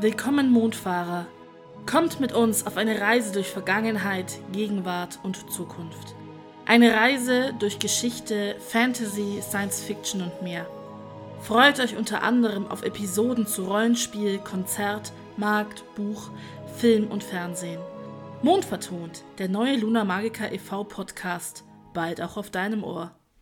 Willkommen Mondfahrer. Kommt mit uns auf eine Reise durch Vergangenheit, Gegenwart und Zukunft. Eine Reise durch Geschichte, Fantasy, Science Fiction und mehr. Freut euch unter anderem auf Episoden zu Rollenspiel, Konzert, Markt, Buch, Film und Fernsehen. Mondvertont, der neue Luna Magica e.V. Podcast, bald auch auf deinem Ohr.